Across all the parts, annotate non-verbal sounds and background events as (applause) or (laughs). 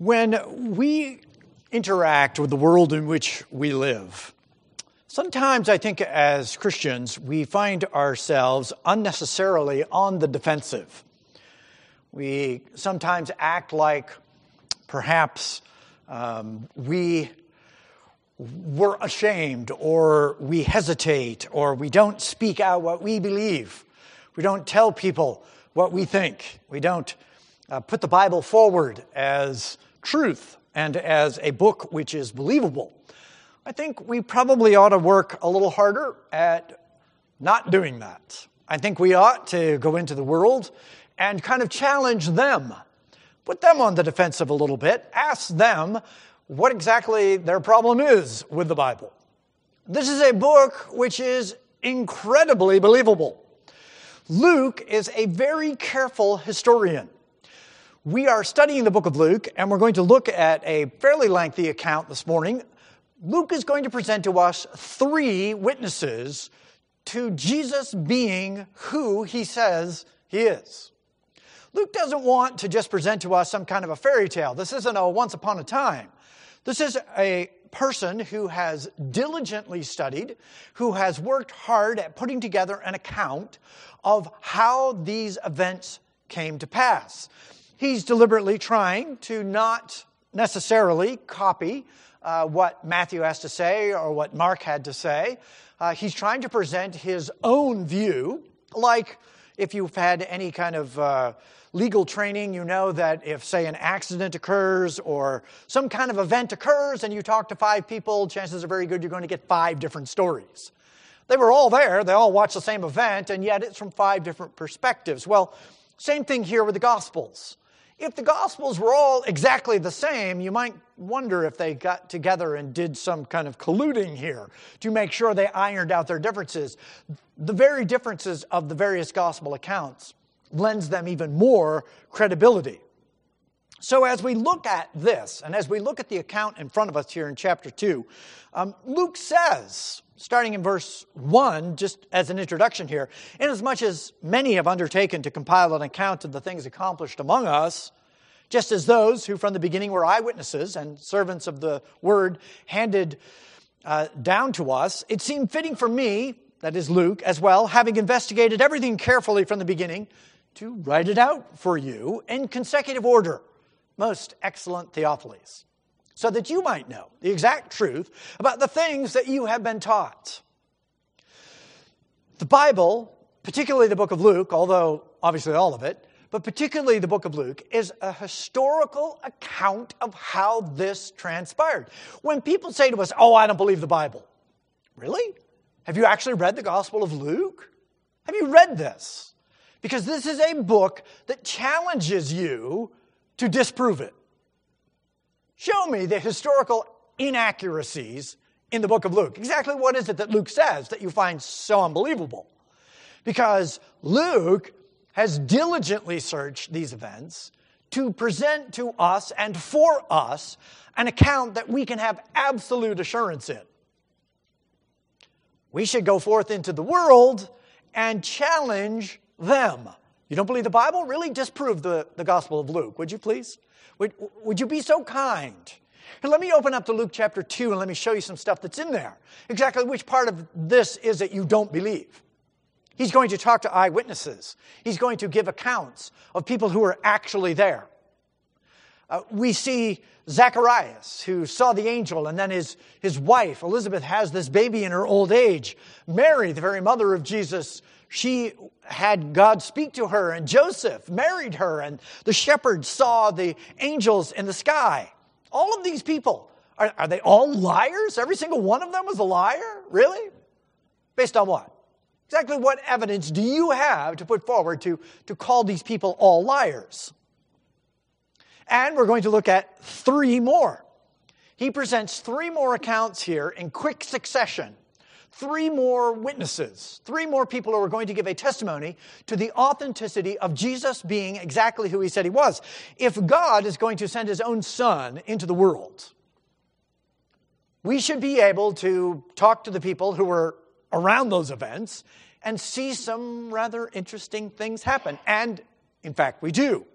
When we interact with the world in which we live, sometimes I think as Christians we find ourselves unnecessarily on the defensive. We sometimes act like perhaps um, we we're ashamed or we hesitate or we don't speak out what we believe. We don't tell people what we think. We don't uh, put the Bible forward as truth and as a book which is believable. I think we probably ought to work a little harder at not doing that. I think we ought to go into the world and kind of challenge them, put them on the defensive a little bit, ask them what exactly their problem is with the Bible. This is a book which is incredibly believable. Luke is a very careful historian. We are studying the book of Luke, and we're going to look at a fairly lengthy account this morning. Luke is going to present to us three witnesses to Jesus being who he says he is. Luke doesn't want to just present to us some kind of a fairy tale. This isn't a once upon a time. This is a person who has diligently studied, who has worked hard at putting together an account of how these events came to pass. He's deliberately trying to not necessarily copy uh, what Matthew has to say or what Mark had to say. Uh, he's trying to present his own view, like if you've had any kind of uh, legal training, you know that if, say, an accident occurs or some kind of event occurs and you talk to five people, chances are very good you're going to get five different stories. They were all there, they all watched the same event, and yet it's from five different perspectives. Well, same thing here with the Gospels. If the Gospels were all exactly the same, you might wonder if they got together and did some kind of colluding here to make sure they ironed out their differences. The very differences of the various Gospel accounts lends them even more credibility. So, as we look at this, and as we look at the account in front of us here in chapter 2, um, Luke says, starting in verse 1, just as an introduction here, inasmuch as many have undertaken to compile an account of the things accomplished among us, just as those who from the beginning were eyewitnesses and servants of the word handed uh, down to us, it seemed fitting for me, that is Luke, as well, having investigated everything carefully from the beginning, to write it out for you in consecutive order, most excellent Theophilus, so that you might know the exact truth about the things that you have been taught. The Bible, particularly the book of Luke, although obviously all of it, but particularly the book of Luke, is a historical account of how this transpired. When people say to us, Oh, I don't believe the Bible, really? Have you actually read the Gospel of Luke? Have you read this? because this is a book that challenges you to disprove it. Show me the historical inaccuracies in the book of Luke. Exactly what is it that Luke says that you find so unbelievable? Because Luke has diligently searched these events to present to us and for us an account that we can have absolute assurance in. We should go forth into the world and challenge them. You don't believe the Bible? Really disprove the, the Gospel of Luke, would you please? Would, would you be so kind? And let me open up to Luke chapter 2 and let me show you some stuff that's in there. Exactly which part of this is that you don't believe. He's going to talk to eyewitnesses, he's going to give accounts of people who are actually there. Uh, we see Zacharias, who saw the angel, and then his, his wife, Elizabeth, has this baby in her old age. Mary, the very mother of Jesus, she had God speak to her, and Joseph married her, and the shepherds saw the angels in the sky. All of these people, are, are they all liars? Every single one of them was a liar? Really? Based on what? Exactly what evidence do you have to put forward to, to call these people all liars? And we're going to look at three more. He presents three more accounts here in quick succession three more witnesses, three more people who are going to give a testimony to the authenticity of Jesus being exactly who he said he was. If God is going to send his own son into the world, we should be able to talk to the people who were around those events and see some rather interesting things happen. And in fact, we do.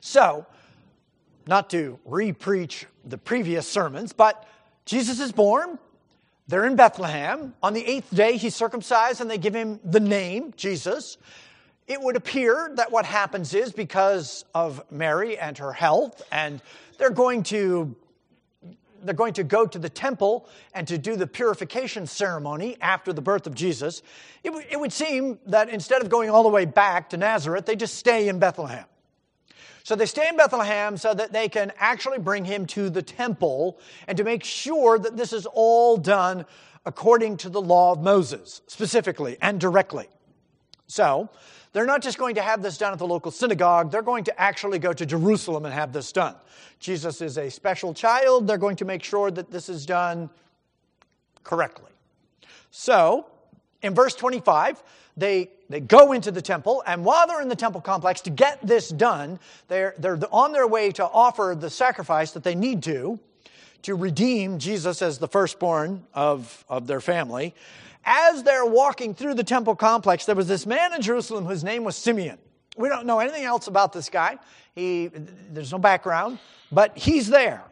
So, not to re-preach the previous sermons, but Jesus is born. They're in Bethlehem. On the eighth day, he's circumcised and they give him the name, Jesus. It would appear that what happens is because of Mary and her health, and they're going to they're going to go to the temple and to do the purification ceremony after the birth of Jesus, it, w- it would seem that instead of going all the way back to Nazareth, they just stay in Bethlehem. So they stay in Bethlehem so that they can actually bring him to the temple and to make sure that this is all done according to the law of Moses, specifically and directly. So they're not just going to have this done at the local synagogue, they're going to actually go to Jerusalem and have this done. Jesus is a special child, they're going to make sure that this is done correctly. So, in verse 25, they, they go into the temple, and while they're in the temple complex to get this done, they're, they're on their way to offer the sacrifice that they need to, to redeem Jesus as the firstborn of, of their family. As they're walking through the temple complex, there was this man in Jerusalem whose name was Simeon. We don't know anything else about this guy. He, there's no background, but he's there.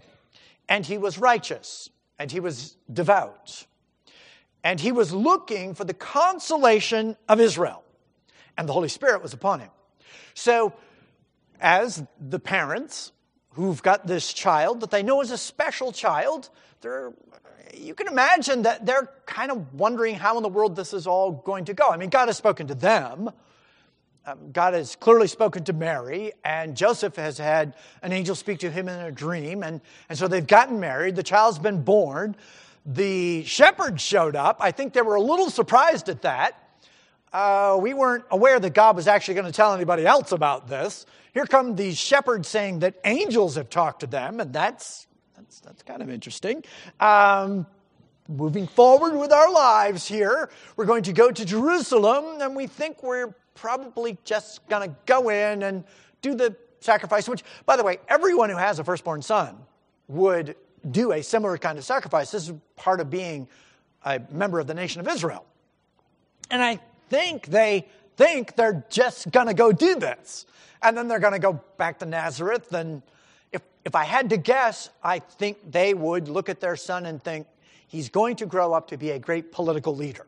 And he was righteous, and he was devout and he was looking for the consolation of Israel. And the Holy Spirit was upon him. So, as the parents who've got this child that they know is a special child, they're, you can imagine that they're kind of wondering how in the world this is all going to go. I mean, God has spoken to them. Um, God has clearly spoken to Mary, and Joseph has had an angel speak to him in a dream, and, and so they've gotten married. The child's been born the shepherds showed up. I think they were a little surprised at that. Uh, we weren't aware that God was actually going to tell anybody else about this. Here come these shepherds saying that angels have talked to them, and that's that's, that's kind of interesting. Um, moving forward with our lives here, we're going to go to Jerusalem, and we think we're probably just going to go in and do the sacrifice. Which, by the way, everyone who has a firstborn son would do a similar kind of sacrifice. This is part of being a member of the nation of Israel. And I think they think they're just going to go do this. And then they're going to go back to Nazareth. And if, if I had to guess, I think they would look at their son and think, he's going to grow up to be a great political leader.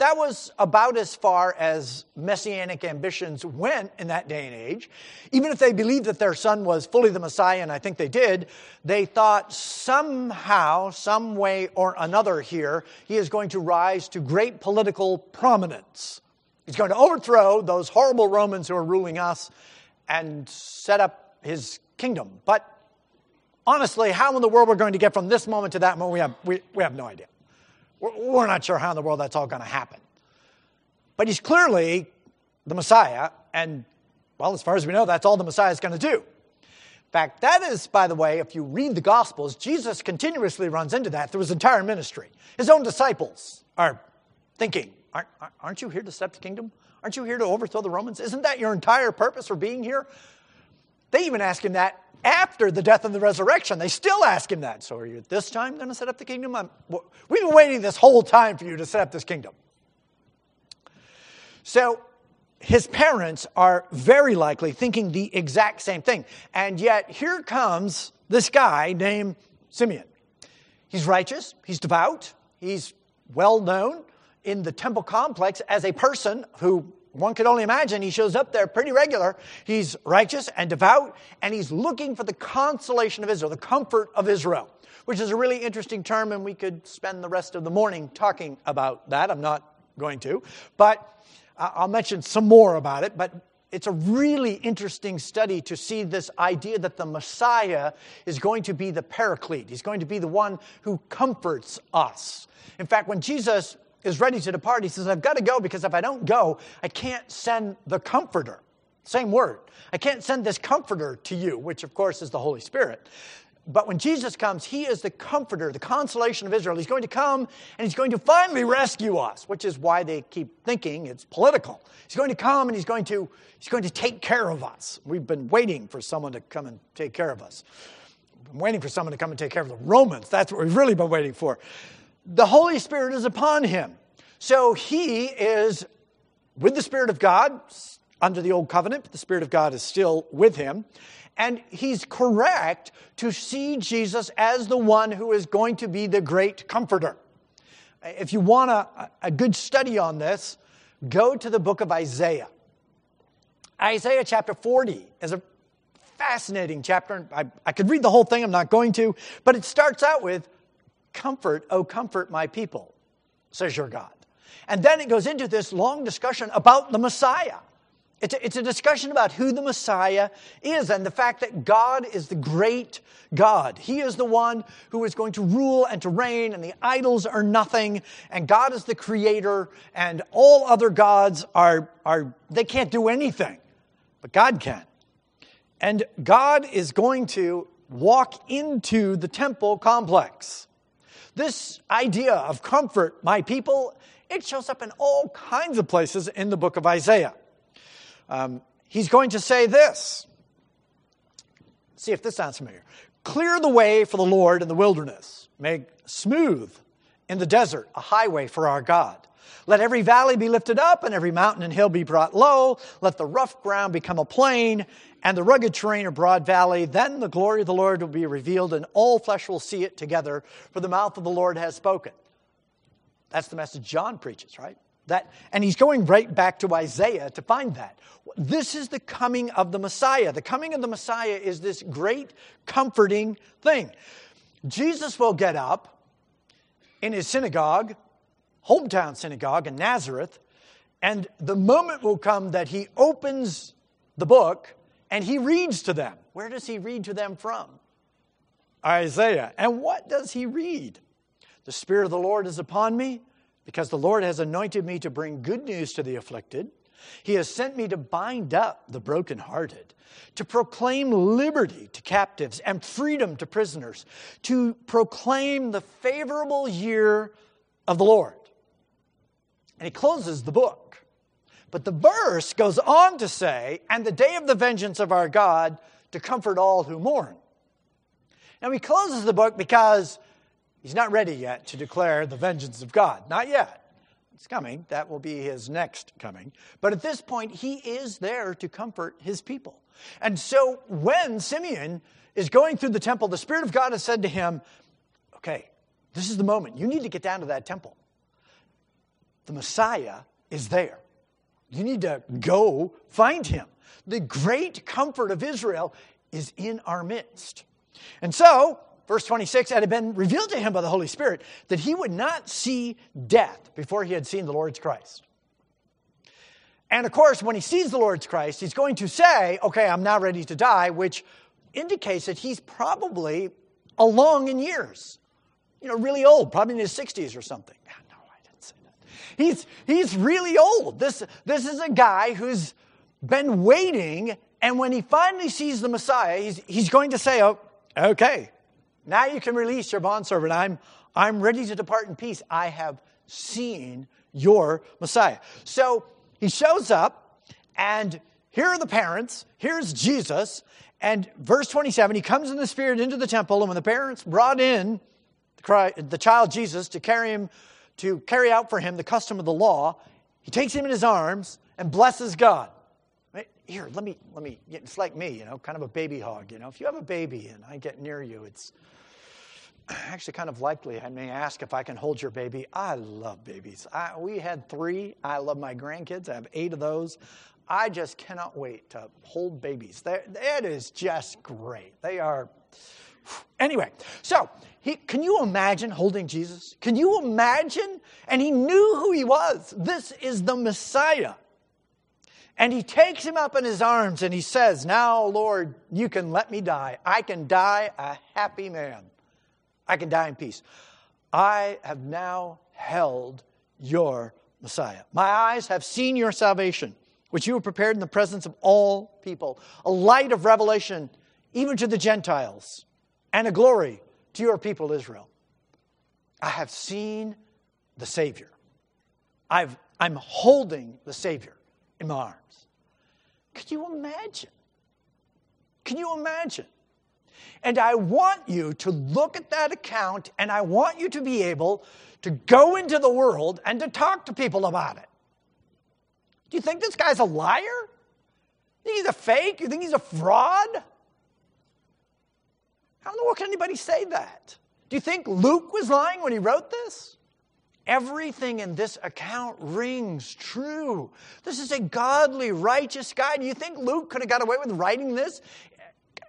That was about as far as messianic ambitions went in that day and age. Even if they believed that their son was fully the Messiah, and I think they did, they thought somehow, some way or another here, he is going to rise to great political prominence. He's going to overthrow those horrible Romans who are ruling us and set up his kingdom. But honestly, how in the world we're going to get from this moment to that moment, we have, we, we have no idea. We're not sure how in the world that's all going to happen. But he's clearly the Messiah, and, well, as far as we know, that's all the Messiah is going to do. In fact, that is, by the way, if you read the Gospels, Jesus continuously runs into that through his entire ministry. His own disciples are thinking, aren't, aren't you here to set the kingdom? Aren't you here to overthrow the Romans? Isn't that your entire purpose for being here? They even ask him that after the death and the resurrection. They still ask him that. So are you at this time going to set up the kingdom? I'm, we've been waiting this whole time for you to set up this kingdom. So his parents are very likely thinking the exact same thing. And yet here comes this guy named Simeon. He's righteous, he's devout, he's well known in the temple complex as a person who one could only imagine he shows up there pretty regular. He's righteous and devout, and he's looking for the consolation of Israel, the comfort of Israel, which is a really interesting term, and we could spend the rest of the morning talking about that. I'm not going to, but I'll mention some more about it. But it's a really interesting study to see this idea that the Messiah is going to be the paraclete. He's going to be the one who comforts us. In fact, when Jesus is ready to depart, he says, I've got to go because if I don't go, I can't send the comforter. Same word. I can't send this comforter to you, which of course is the Holy Spirit. But when Jesus comes, he is the comforter, the consolation of Israel. He's going to come and he's going to finally rescue us, which is why they keep thinking it's political. He's going to come and he's going to, he's going to take care of us. We've been waiting for someone to come and take care of us. Waiting for someone to come and take care of the Romans. That's what we've really been waiting for the Holy Spirit is upon him. So he is with the Spirit of God under the old covenant, but the Spirit of God is still with him. And he's correct to see Jesus as the one who is going to be the great comforter. If you want a, a good study on this, go to the book of Isaiah. Isaiah chapter 40 is a fascinating chapter. I, I could read the whole thing, I'm not going to, but it starts out with, Comfort, oh, comfort my people, says your God. And then it goes into this long discussion about the Messiah. It's a, it's a, discussion about who the Messiah is and the fact that God is the great God. He is the one who is going to rule and to reign, and the idols are nothing, and God is the creator, and all other gods are, are they can't do anything, but God can. And God is going to walk into the temple complex. This idea of comfort, my people, it shows up in all kinds of places in the book of Isaiah. Um, he's going to say this. See if this sounds familiar. Clear the way for the Lord in the wilderness, make smooth in the desert a highway for our God. Let every valley be lifted up and every mountain and hill be brought low. Let the rough ground become a plain and the rugged terrain a broad valley. Then the glory of the Lord will be revealed and all flesh will see it together, for the mouth of the Lord has spoken. That's the message John preaches, right? That, and he's going right back to Isaiah to find that. This is the coming of the Messiah. The coming of the Messiah is this great comforting thing. Jesus will get up in his synagogue, hometown synagogue in Nazareth, and the moment will come that he opens the book and he reads to them. Where does he read to them from? Isaiah. And what does he read? The Spirit of the Lord is upon me because the Lord has anointed me to bring good news to the afflicted. He has sent me to bind up the brokenhearted, to proclaim liberty to captives and freedom to prisoners, to proclaim the favorable year of the Lord. And he closes the book. But the verse goes on to say, and the day of the vengeance of our God to comfort all who mourn. Now he closes the book because He's not ready yet to declare the vengeance of God. Not yet. It's coming. That will be his next coming. But at this point, he is there to comfort his people. And so when Simeon is going through the temple, the Spirit of God has said to him, Okay, this is the moment. You need to get down to that temple. The Messiah is there. You need to go find him. The great comfort of Israel is in our midst. And so verse 26, it had been revealed to him by the Holy Spirit that he would not see death before he had seen the Lord's Christ. And of course, when he sees the Lord's Christ, he's going to say, Okay, I'm now ready to die, which indicates that he's probably along in years. You know, really old, probably in his 60s or something. No, I didn't say that. He's, he's really old. This, this is a guy who's been waiting, and when he finally sees the Messiah, he's, he's going to say, Oh, okay, now you can release your bondservant. I'm, I'm ready to depart in peace. I have seen your Messiah. So he shows up, and here are the parents. Here's Jesus. And verse 27, he comes in the Spirit into the temple, and when the parents brought in the child Jesus to carry him, to carry out for him the custom of the law, he takes him in his arms and blesses God. Here, let me, let me, it's like me, you know, kind of a baby hog, you know. If you have a baby and I get near you, it's (clears throat) actually kind of likely I may ask if I can hold your baby. I love babies. I, we had three. I love my grandkids. I have eight of those. I just cannot wait to hold babies. That is just great. They are. (sighs) Anyway, so he, can you imagine holding Jesus? Can you imagine? And he knew who he was. This is the Messiah. And he takes him up in his arms and he says, Now, Lord, you can let me die. I can die a happy man. I can die in peace. I have now held your Messiah. My eyes have seen your salvation, which you have prepared in the presence of all people, a light of revelation even to the Gentiles, and a glory to your people Israel. I have seen the Savior. I've, I'm holding the Savior in my arms. Could you imagine? Can you imagine? And I want you to look at that account and I want you to be able to go into the world and to talk to people about it. Do you think this guy's a liar? You think he's a fake? You think he's a fraud? How in the world can anybody say that? Do you think Luke was lying when he wrote this? Everything in this account rings true. This is a godly, righteous guy. Do you think Luke could have got away with writing this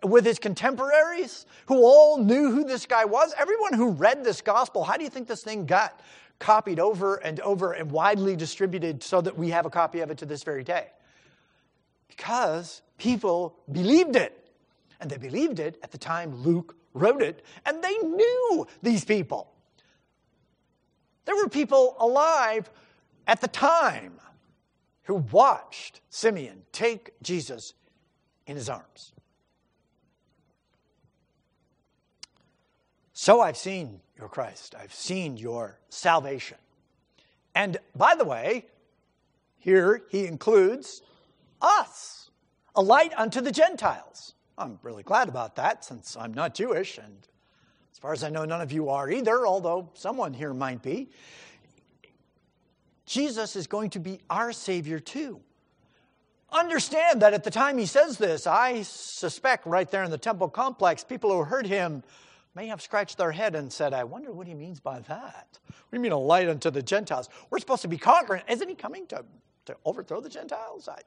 with his contemporaries who all knew who this guy was? Everyone who read this gospel, how do you think this thing got copied over and over and widely distributed so that we have a copy of it to this very day? Because people believed it. And they believed it at the time Luke wrote it, and they knew these people. There were people alive at the time who watched Simeon take Jesus in his arms. So I've seen your Christ, I've seen your salvation. And by the way, here he includes us, a light unto the Gentiles. I'm really glad about that since I'm not Jewish, and as far as I know, none of you are either, although someone here might be. Jesus is going to be our Savior too. Understand that at the time he says this, I suspect right there in the temple complex, people who heard him may have scratched their head and said, I wonder what he means by that. What do you mean a light unto the Gentiles? We're supposed to be conquering. Isn't he coming to, to overthrow the Gentiles? I,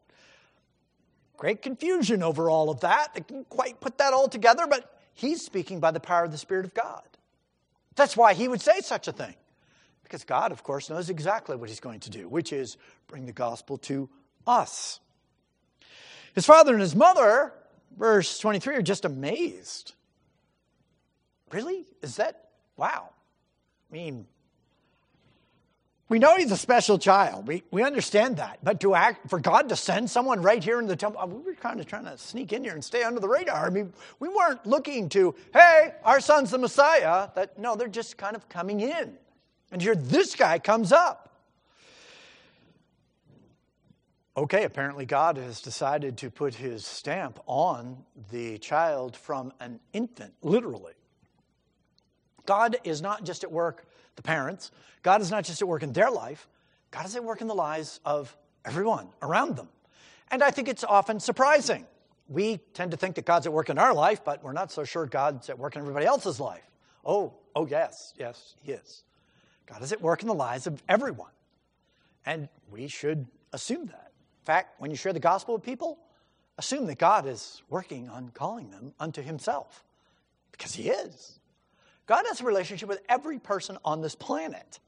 Great confusion over all of that. They can't quite put that all together, but he's speaking by the power of the Spirit of God. That's why he would say such a thing. Because God, of course, knows exactly what he's going to do, which is bring the gospel to us. His father and his mother, verse 23, are just amazed. Really? Is that? Wow. I mean, we know he's a special child. We, we understand that. But to act, for God to send someone right here in the temple, uh, we were kind of trying to sneak in here and stay under the radar. I mean, we weren't looking to, hey, our son's the Messiah. That No, they're just kind of coming in. And here this guy comes up. Okay, apparently God has decided to put his stamp on the child from an infant, literally. God is not just at work the parents. God is not just at work in their life, God is at work in the lives of everyone around them. And I think it's often surprising. We tend to think that God's at work in our life, but we're not so sure God's at work in everybody else's life. Oh, oh, yes, yes, He is. God is at work in the lives of everyone. And we should assume that. In fact, when you share the gospel with people, assume that God is working on calling them unto Himself, because He is. God has a relationship with every person on this planet.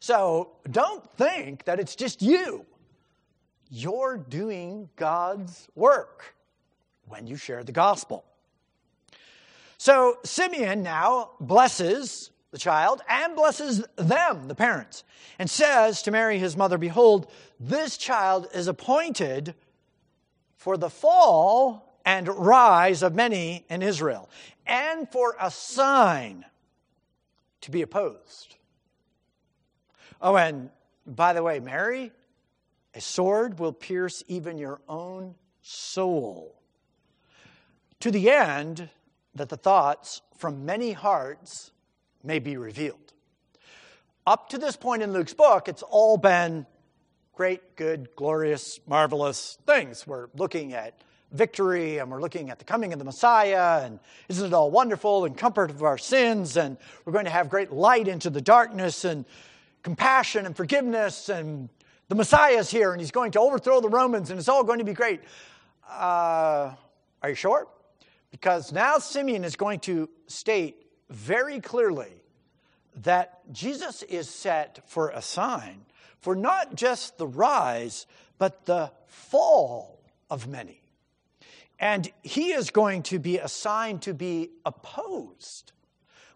So don't think that it's just you. You're doing God's work when you share the gospel. So Simeon now blesses the child and blesses them, the parents, and says to Mary, his mother, Behold, this child is appointed for the fall and rise of many in Israel, and for a sign to be opposed. Oh, and by the way, Mary, a sword will pierce even your own soul, to the end that the thoughts from many hearts may be revealed. Up to this point in Luke's book, it's all been great, good, glorious, marvelous things. We're looking at victory and we're looking at the coming of the Messiah and isn't it all wonderful and comfort of our sins and we're going to have great light into the darkness and compassion and forgiveness and the Messiah is here and he's going to overthrow the Romans and it's all going to be great. Uh, are you sure? Because now Simeon is going to state very clearly that Jesus is set for a sign for not just the rise, but the fall of many. And he is going to be assigned to be opposed.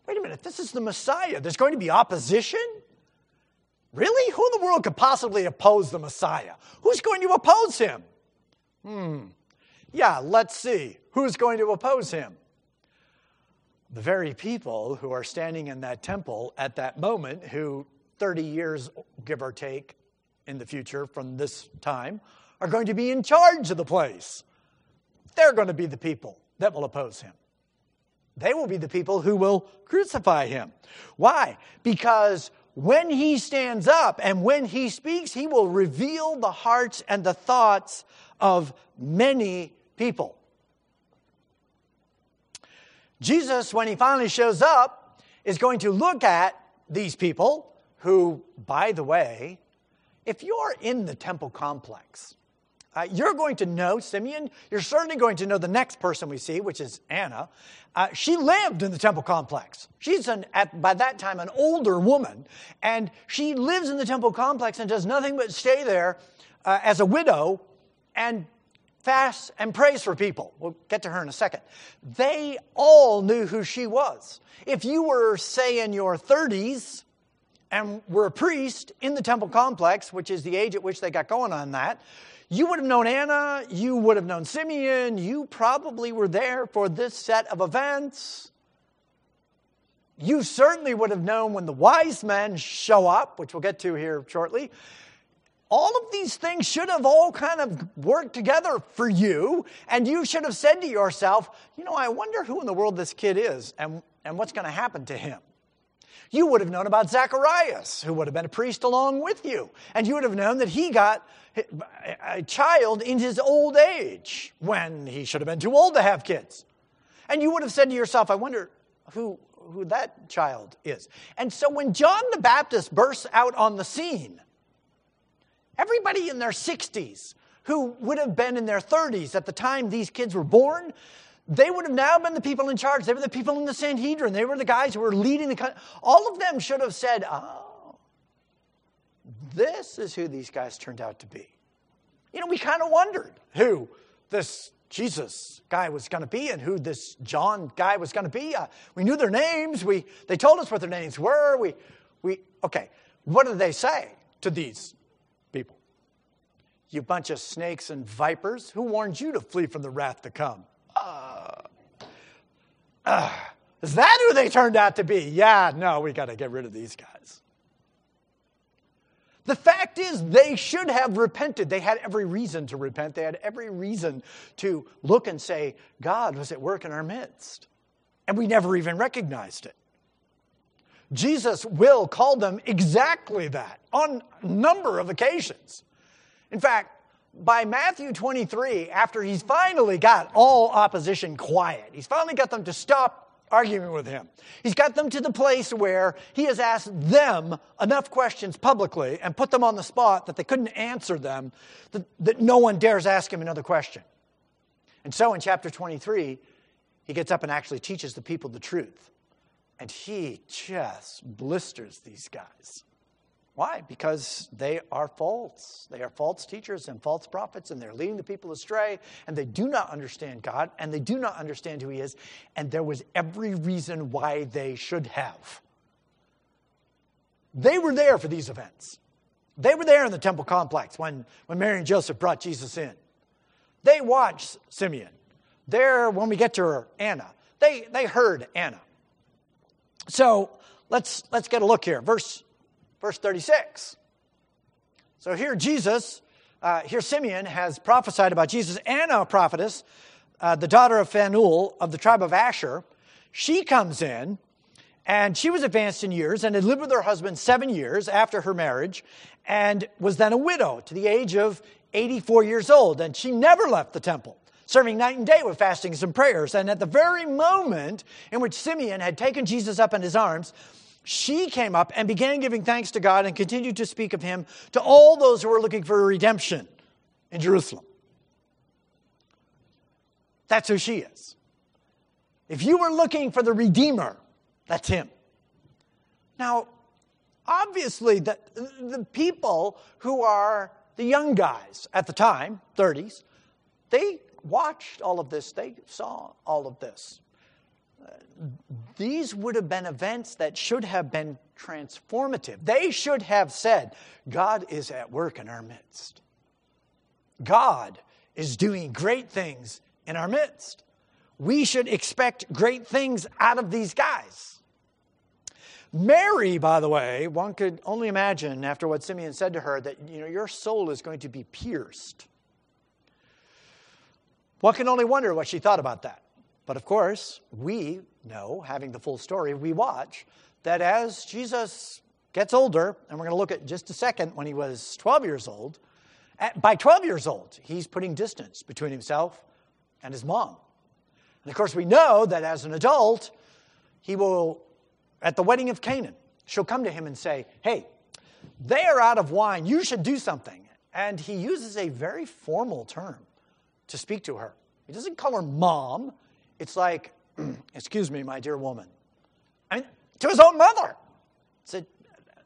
Wait a minute, this is the Messiah. There's going to be opposition? Really? Who in the world could possibly oppose the Messiah? Who's going to oppose him? Hmm. Yeah, let's see. Who's going to oppose him? The very people who are standing in that temple at that moment, who 30 years, give or take, in the future from this time, are going to be in charge of the place. They're going to be the people that will oppose him. They will be the people who will crucify him. Why? Because when he stands up and when he speaks, he will reveal the hearts and the thoughts of many people. Jesus, when he finally shows up, is going to look at these people who, by the way, if you're in the temple complex, uh, you're going to know Simeon. You're certainly going to know the next person we see, which is Anna. Uh, she lived in the temple complex. She's an, at, by that time an older woman, and she lives in the temple complex and does nothing but stay there uh, as a widow and fasts and prays for people. We'll get to her in a second. They all knew who she was. If you were, say, in your 30s and were a priest in the temple complex, which is the age at which they got going on that, you would have known Anna, you would have known Simeon, you probably were there for this set of events. You certainly would have known when the wise men show up, which we'll get to here shortly. All of these things should have all kind of worked together for you, and you should have said to yourself, you know, I wonder who in the world this kid is and, and what's going to happen to him. You would have known about Zacharias, who would have been a priest along with you, and you would have known that he got a child in his old age when he should have been too old to have kids. And you would have said to yourself, I wonder who, who that child is. And so when John the Baptist bursts out on the scene, everybody in their 60s who would have been in their 30s at the time these kids were born, they would have now been the people in charge. They were the people in the Sanhedrin. They were the guys who were leading the country. All of them should have said, oh, this is who these guys turned out to be. You know, we kind of wondered who this Jesus guy was going to be and who this John guy was going to be. Uh, we knew their names. We, they told us what their names were. We, we, okay, what did they say to these people? You bunch of snakes and vipers, who warned you to flee from the wrath to come? Is that who they turned out to be? Yeah, no, we got to get rid of these guys. The fact is, they should have repented. They had every reason to repent. They had every reason to look and say, God was at work in our midst. And we never even recognized it. Jesus will call them exactly that on a number of occasions. In fact, by Matthew 23, after he's finally got all opposition quiet, he's finally got them to stop arguing with him. He's got them to the place where he has asked them enough questions publicly and put them on the spot that they couldn't answer them, that, that no one dares ask him another question. And so in chapter 23, he gets up and actually teaches the people the truth. And he just blisters these guys. Why? Because they are false. They are false teachers and false prophets, and they're leading the people astray, and they do not understand God, and they do not understand who He is, and there was every reason why they should have. They were there for these events. They were there in the temple complex when, when Mary and Joseph brought Jesus in. They watched Simeon. There, when we get to her, Anna, they, they heard Anna. So let's, let's get a look here. Verse verse 36. So here, Jesus, uh, here Simeon has prophesied about Jesus. Anna, a prophetess, uh, the daughter of Phanuel of the tribe of Asher, she comes in and she was advanced in years and had lived with her husband seven years after her marriage and was then a widow to the age of 84 years old. And she never left the temple serving night and day with fastings and prayers. And at the very moment in which Simeon had taken Jesus up in his arms, she came up and began giving thanks to God and continued to speak of him to all those who were looking for redemption in Jerusalem. That's who she is. If you were looking for the Redeemer, that's him. Now, obviously, the, the people who are the young guys at the time, 30s, they watched all of this, they saw all of this these would have been events that should have been transformative. They should have said, God is at work in our midst. God is doing great things in our midst. We should expect great things out of these guys. Mary, by the way, one could only imagine after what Simeon said to her that you know your soul is going to be pierced. One can only wonder what she thought about that. But of course, we know, having the full story, we watch that as Jesus gets older, and we're going to look at just a second when he was 12 years old, by 12 years old, he's putting distance between himself and his mom. And of course, we know that as an adult, he will, at the wedding of Cana, she'll come to him and say, Hey, they are out of wine. You should do something. And he uses a very formal term to speak to her. He doesn't call her mom. It's like, (clears throat) Excuse me, my dear woman. I mean, to his own mother. So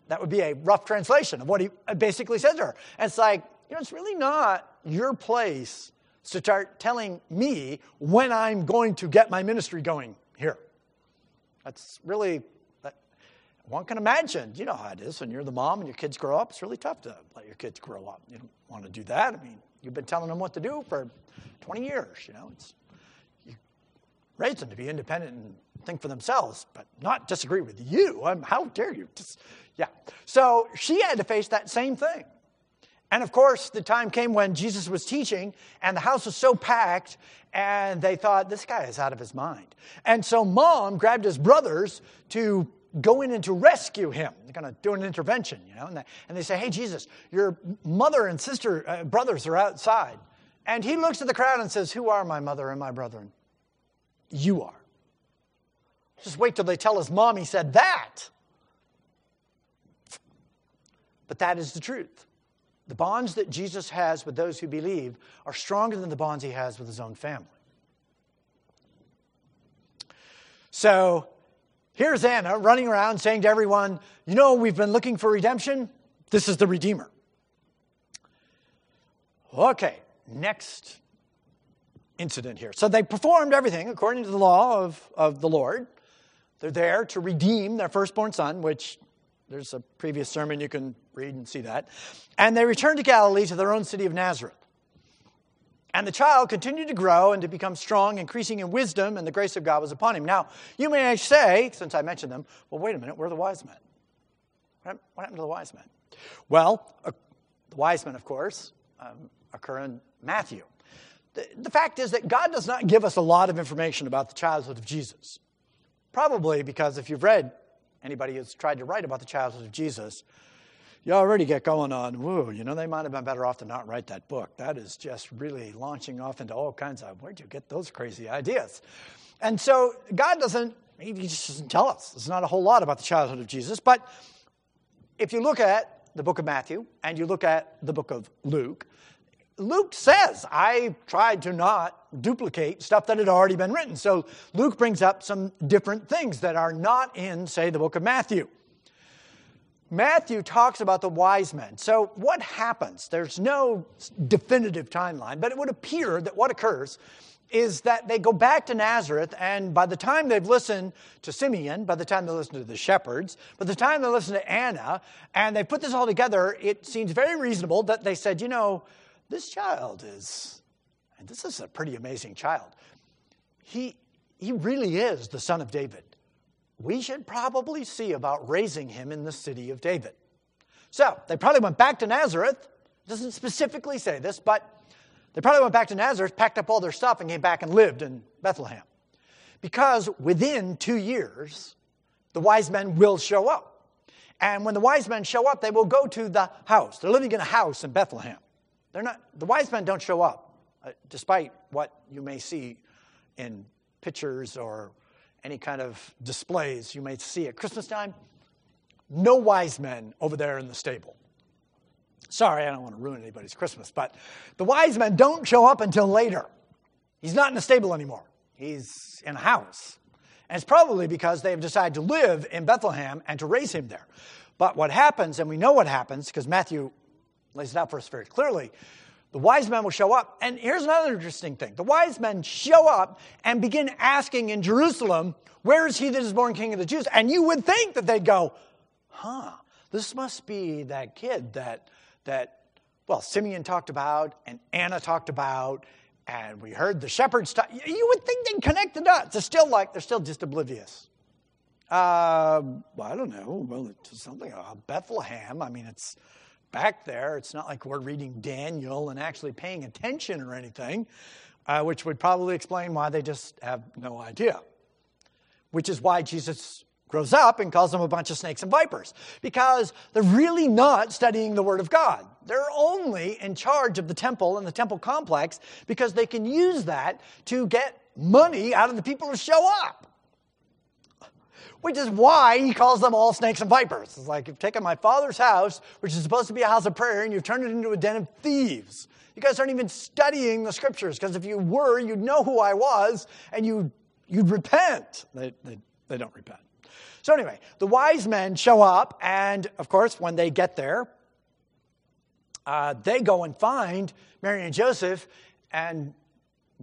that would be a rough translation of what he uh, basically said to her. And it's like, you know, it's really not your place to start telling me when I'm going to get my ministry going here. That's really, one can imagine, you know how it is when you're the mom and your kids grow up. It's really tough to let your kids grow up. You don't want to do that. I mean, you've been telling them what to do for 20 years, you know. It's, raise them to be independent and think for themselves, but not disagree with you. I'm, how dare you? Just, yeah. So she had to face that same thing. And of course, the time came when Jesus was teaching, and the house was so packed, and they thought, this guy is out of his mind. And so mom grabbed his brothers to go in and to rescue him. They're going to do an intervention, you know. And they, and they say, hey, Jesus, your mother and sister, uh, brothers are outside. And he looks at the crowd and says, Who are my mother and my brethren? You are. Just wait till they tell his mom he said that. But that is the truth. The bonds that Jesus has with those who believe are stronger than the bonds he has with his own family. So here's Anna running around saying to everyone, You know, we've been looking for redemption. This is the Redeemer. Okay, next incident here. So they performed everything according to the law of, of the Lord. They're there to redeem their firstborn son, which there's a previous sermon you can read and see that. And they returned to Galilee to their own city of Nazareth. And the child continued to grow and to become strong, increasing in wisdom, and the grace of God was upon him. Now, you may say, since I mentioned them, well, wait a minute, where are the wise men? What happened to the wise men? Well, uh, the wise men, of course, um, occur in Matthew. The, fact is that God does not give us a lot of information about the childhood of Jesus. Probably because if you've read anybody who's tried to write about the childhood of Jesus, you already get going on, whoa, you know, they might have been better off to not write that book. That is just really launching off into all kinds of, where'd you get those crazy ideas? And so God doesn't, he just doesn't tell us. There's not a whole lot about the childhood of Jesus. But if you look at the book of Matthew and you look at the book of Luke, Luke says, I tried to not duplicate stuff that had already been written. So Luke brings up some different things that are not in, say, the book of Matthew. Matthew talks about the wise men. So what happens? There's no definitive timeline, but it would appear that what occurs is that they go back to Nazareth, and by the time they've listened to Simeon, by the time they listen to the shepherds, by the time they listen to Anna, and they put this all together, it seems very reasonable that they said, you know, this child is, and this is a pretty amazing child. He, he really is the son of David. We should probably see about raising him in the city of David. So they probably went back to Nazareth. Doesn't specifically say this, but they probably went back to Nazareth, packed up all their stuff, and came back and lived in Bethlehem. Because within two years, the wise men will show up. And when the wise men show up, they will go to the house. They're living in a house in Bethlehem. They're not, the wise men don't show up, uh, despite what you may see in pictures or any kind of displays you may see at Christmas time. No wise men over there in the stable. Sorry, I don't want to ruin anybody's Christmas, but the wise men don't show up until later. He's not in the stable anymore, he's in a house. And it's probably because they've decided to live in Bethlehem and to raise him there. But what happens, and we know what happens because Matthew lays it out for us very clearly. The wise men will show up. And here's another interesting thing the wise men show up and begin asking in Jerusalem, Where is he that is born king of the Jews? And you would think that they'd go, Huh, this must be that kid that, that well, Simeon talked about and Anna talked about, and we heard the shepherds talk. You would think they'd connect the dots. They're still like, they're still just oblivious. Uh, I don't know. Well, it's something about Bethlehem. I mean, it's back there. It's not like we're reading Daniel and actually paying attention or anything, uh, which would probably explain why they just have no idea. Which is why Jesus grows up and calls them a bunch of snakes and vipers, because they're really not studying the Word of God. They're only in charge of the temple and the temple complex because they can use that to get money out of the people who show up. Which is why he calls them all snakes and vipers. It's like you've taken my father's house, which is supposed to be a house of prayer, and you've turned it into a den of thieves. You guys aren't even studying the scriptures, because if you were, you'd know who I was, and you, you'd repent. They, they, they don't repent. So, anyway, the wise men show up, and of course, when they get there, uh, they go and find Mary and Joseph, and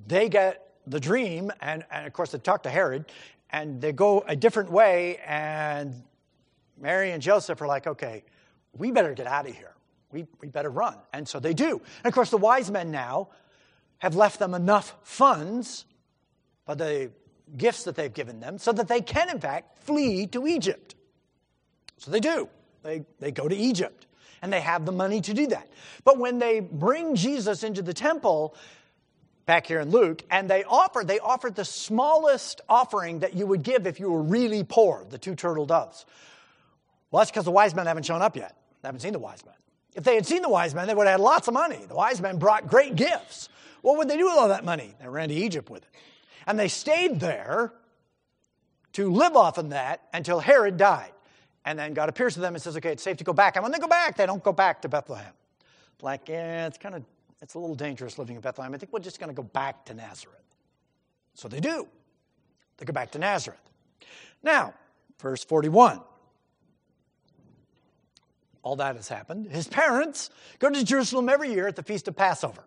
they get the dream, and, and of course, they talk to Herod, and they go a different way, and Mary and Joseph are like, okay, we better get out of here. We, we better run. And so they do. And of course, the wise men now have left them enough funds by the gifts that they've given them so that they can, in fact, flee to Egypt. So they do. They, they go to Egypt and they have the money to do that. But when they bring Jesus into the temple, back here in Luke, and they offered, they offered the smallest offering that you would give if you were really poor, the two turtle doves. Well, that's because the wise men haven't shown up yet. They haven't seen the wise men. If they had seen the wise men, they would have had lots of money. The wise men brought great gifts. What would they do with all that money? They ran to Egypt with it. And they stayed there to live off of that until Herod died. And then God appears to them and says, okay, it's safe to go back. And when they go back, they don't go back to Bethlehem. Like, yeah, it's kind of, it's a little dangerous living in Bethlehem. I think we're just going to go back to Nazareth. So they do. They go back to Nazareth. Now, verse 41 all that has happened. His parents go to Jerusalem every year at the Feast of Passover.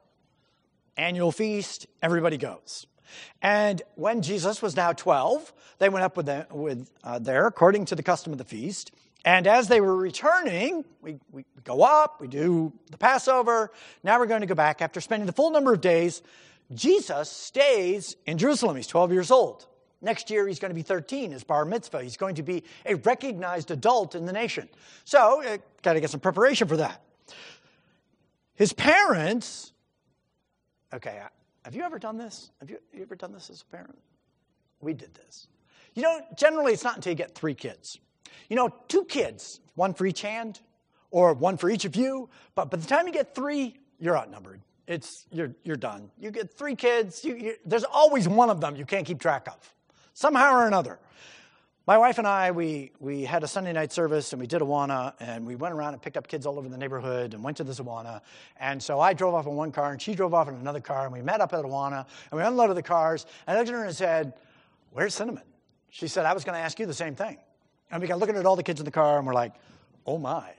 Annual feast, everybody goes. And when Jesus was now 12, they went up with, them, with uh, there according to the custom of the feast. And as they were returning, we, we go up, we do the Passover. Now we're going to go back. After spending the full number of days, Jesus stays in Jerusalem. He's 12 years old. Next year, he's going to be 13 as bar mitzvah. He's going to be a recognized adult in the nation. So, uh, got to get some preparation for that. His parents, okay, have you ever done this? Have you, you ever done this as a parent? We did this. You know, generally, it's not until you get three kids. You know, two kids, one for each hand, or one for each of you, but by the time you get three, you're outnumbered. It's, you're, you're done. You get three kids, you, you, there's always one of them you can't keep track of somehow or another. My wife and I, we, we had a Sunday night service and we did Awana and we went around and picked up kids all over the neighborhood and went to this Awana. And so I drove off in one car and she drove off in another car and we met up at Awana and we unloaded the cars. And I looked at her and said, Where's Cinnamon? She said, I was going to ask you the same thing. And we got looking at all the kids in the car and we're like, Oh my.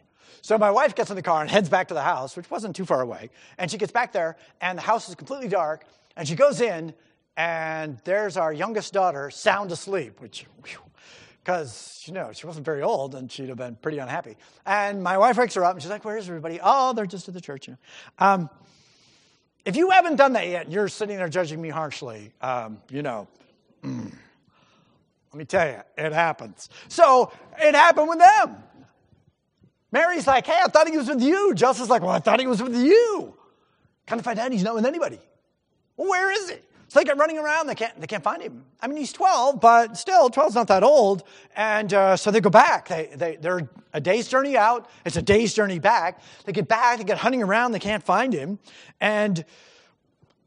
So my wife gets in the car and heads back to the house, which wasn't too far away. And she gets back there and the house is completely dark. And she goes in and there's our youngest daughter sound asleep, which, because, you know, she wasn't very old and she'd have been pretty unhappy. And my wife wakes her up and she's like, Where's everybody? Oh, they're just at the church. You know. Um, if you haven't done that yet you're sitting there judging me harshly, um, you know, mm, let me tell you, it happens. So it happened with them. Mary's like, Hey, I thought he was with you. Joseph's like, Well, I thought he was with you. Kind of find out he's not with anybody. Well, where is he? So they get running around. They can't, they can't find him. I mean, he's 12, but still, 12's not that old. And uh, so they go back. They, they, they're a day's journey out. It's a day's journey back. They get back. They get hunting around. They can't find him. And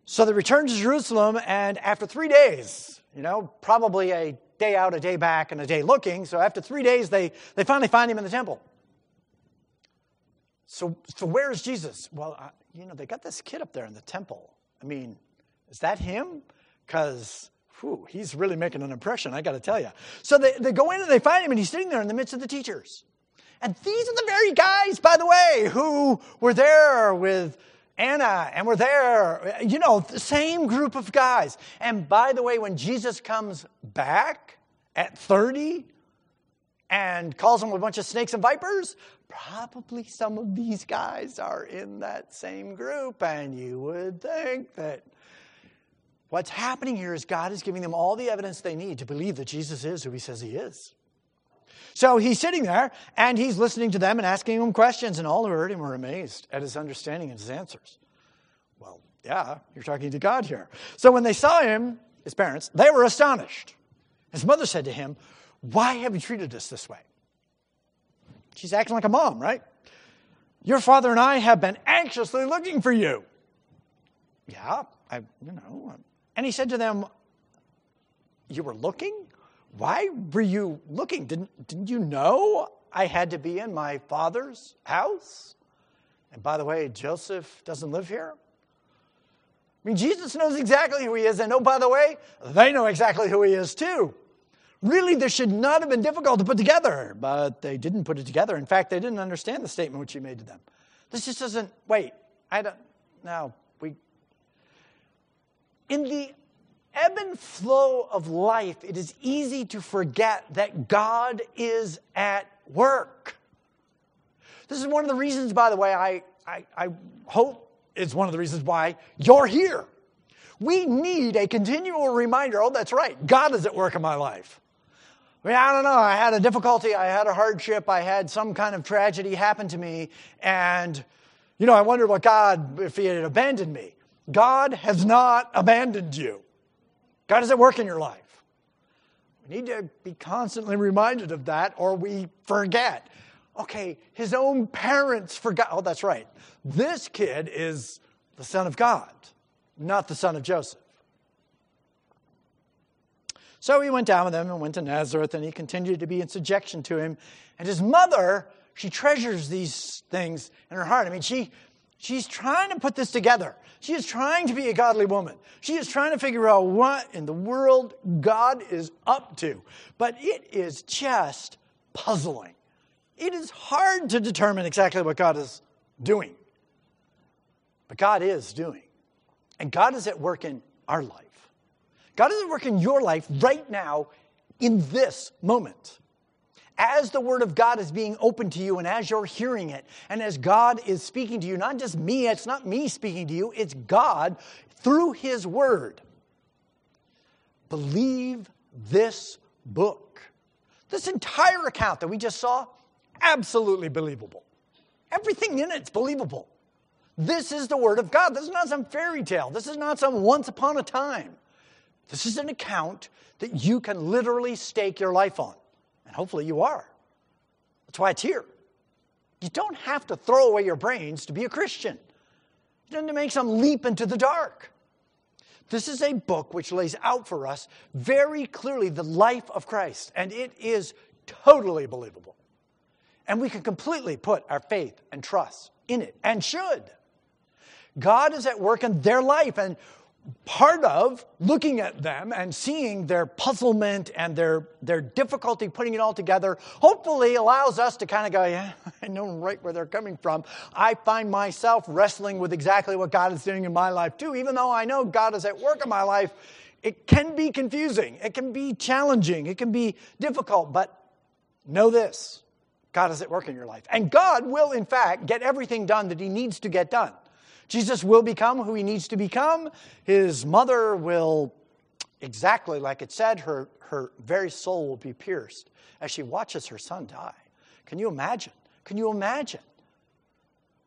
so they return to Jerusalem. And after three days, you know, probably a day out, a day back, and a day looking. So after three days, they, they finally find him in the temple. So, so where is Jesus? Well, uh, you know, they got this kid up there in the temple. I mean, is that him? Because he's really making an impression, I got to tell you. So they, they go in and they find him, and he's sitting there in the midst of the teachers. And these are the very guys, by the way, who were there with Anna and we're there, you know, the same group of guys. And by the way, when Jesus comes back at 30 and calls them a bunch of snakes and vipers, probably some of these guys are in that same group. And you would think that What's happening here is God is giving them all the evidence they need to believe that Jesus is who he says he is. So he's sitting there and he's listening to them and asking them questions, and all who heard him were amazed at his understanding and his answers. Well, yeah, you're talking to God here. So when they saw him, his parents, they were astonished. His mother said to him, Why have you treated us this way? She's acting like a mom, right? Your father and I have been anxiously looking for you. Yeah, I, you know, and he said to them, you were looking? Why were you looking? Didn't, didn't you know I had to be in my father's house? And by the way, Joseph doesn't live here. I mean, Jesus knows exactly who he is. And oh, by the way, they know exactly who he is too. Really, this should not have been difficult to put together, but they didn't put it together. In fact, they didn't understand the statement which he made to them. This just doesn't, wait, I don't, no, we. In the ebb and flow of life, it is easy to forget that God is at work. This is one of the reasons, by the way, I, I, I hope it's one of the reasons why you're here. We need a continual reminder oh, that's right, God is at work in my life. I mean, I don't know. I had a difficulty. I had a hardship. I had some kind of tragedy happen to me. And, you know, I wondered what God, if He had abandoned me. God has not abandoned you. God is at work in your life. We need to be constantly reminded of that or we forget. Okay, his own parents forgot. Oh, that's right. This kid is the son of God, not the son of Joseph. So he went down with them and went to Nazareth, and he continued to be in subjection to him. And his mother, she treasures these things in her heart. I mean, she, she's trying to put this together. She is trying to be a godly woman. She is trying to figure out what in the world God is up to. But it is just puzzling. It is hard to determine exactly what God is doing. But God is doing. And God is at work in our life. God is at work in your life right now in this moment. As the Word of God is being opened to you and as you're hearing it, and as God is speaking to you, not just me, it's not me speaking to you, it's God through His Word. Believe this book. This entire account that we just saw, absolutely believable. Everything in it's believable. This is the Word of God. This is not some fairy tale. This is not some once upon a time. This is an account that you can literally stake your life on. And hopefully you are. That's why it's here. You don't have to throw away your brains to be a Christian. You don't have to make some leap into the dark. This is a book which lays out for us very clearly the life of Christ, and it is totally believable. And we can completely put our faith and trust in it, and should. God is at work in their life, and part of looking at them and seeing their puzzlement and their, their difficulty putting it all together hopefully allows us to kind of go, yeah, (laughs) I know right where they're coming from. I find myself wrestling with exactly what God is doing in my life too. Even though I know God is at work in my life, it can be confusing, it can be challenging, it can be difficult, but know this God is at work in your life. And God will, in fact, get everything done that He needs to get done. Jesus will become who he needs to become. His mother will, exactly like it said, her, her very soul will be pierced as she watches her son die. Can you imagine? Can you imagine?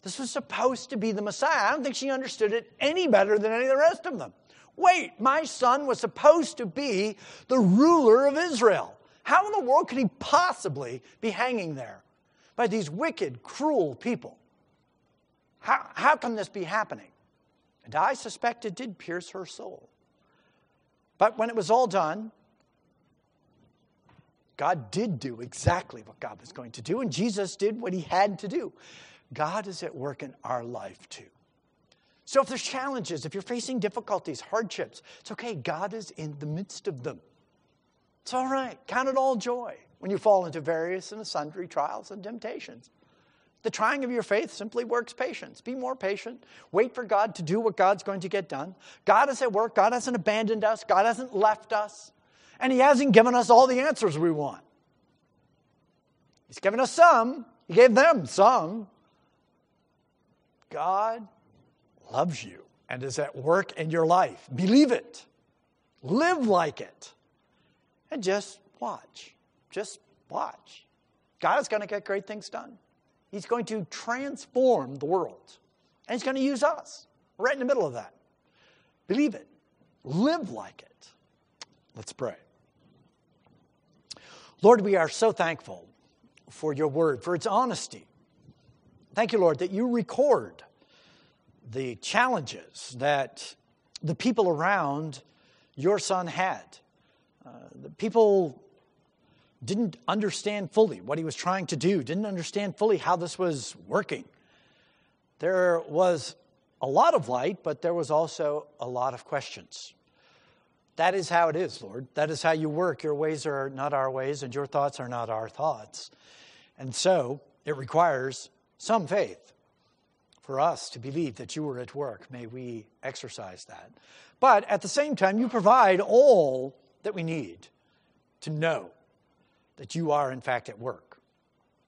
This was supposed to be the Messiah. I don't think she understood it any better than any of the rest of them. Wait, my son was supposed to be the ruler of Israel. How in the world could he possibly be hanging there by these wicked, cruel people? How, how can this be happening? And I suspect it did pierce her soul. But when it was all done, God did do exactly what God was going to do, and Jesus did what he had to do. God is at work in our life too. So if there's challenges, if you're facing difficulties, hardships, it's okay. God is in the midst of them. It's all right. Count it all joy when you fall into various and sundry trials and temptations. The trying of your faith simply works patience. Be more patient. Wait for God to do what God's going to get done. God is at work. God hasn't abandoned us. God hasn't left us. And He hasn't given us all the answers we want. He's given us some, He gave them some. God loves you and is at work in your life. Believe it, live like it, and just watch. Just watch. God is going to get great things done. He's going to transform the world. And He's going to use us right in the middle of that. Believe it, live like it. Let's pray. Lord, we are so thankful for your word, for its honesty. Thank you, Lord, that you record the challenges that the people around your son had. Uh, the people didn't understand fully what he was trying to do, didn't understand fully how this was working. There was a lot of light, but there was also a lot of questions. That is how it is, Lord. That is how you work. Your ways are not our ways, and your thoughts are not our thoughts. And so it requires some faith for us to believe that you are at work. May we exercise that. But at the same time, you provide all that we need to know that you are, in fact, at work,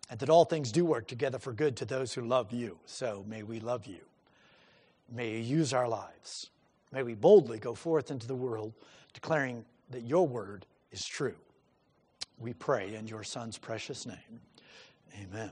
and that all things do work together for good to those who love you. So may we love you. May you use our lives. May we boldly go forth into the world declaring that your word is true. We pray in your Son's precious name. Amen.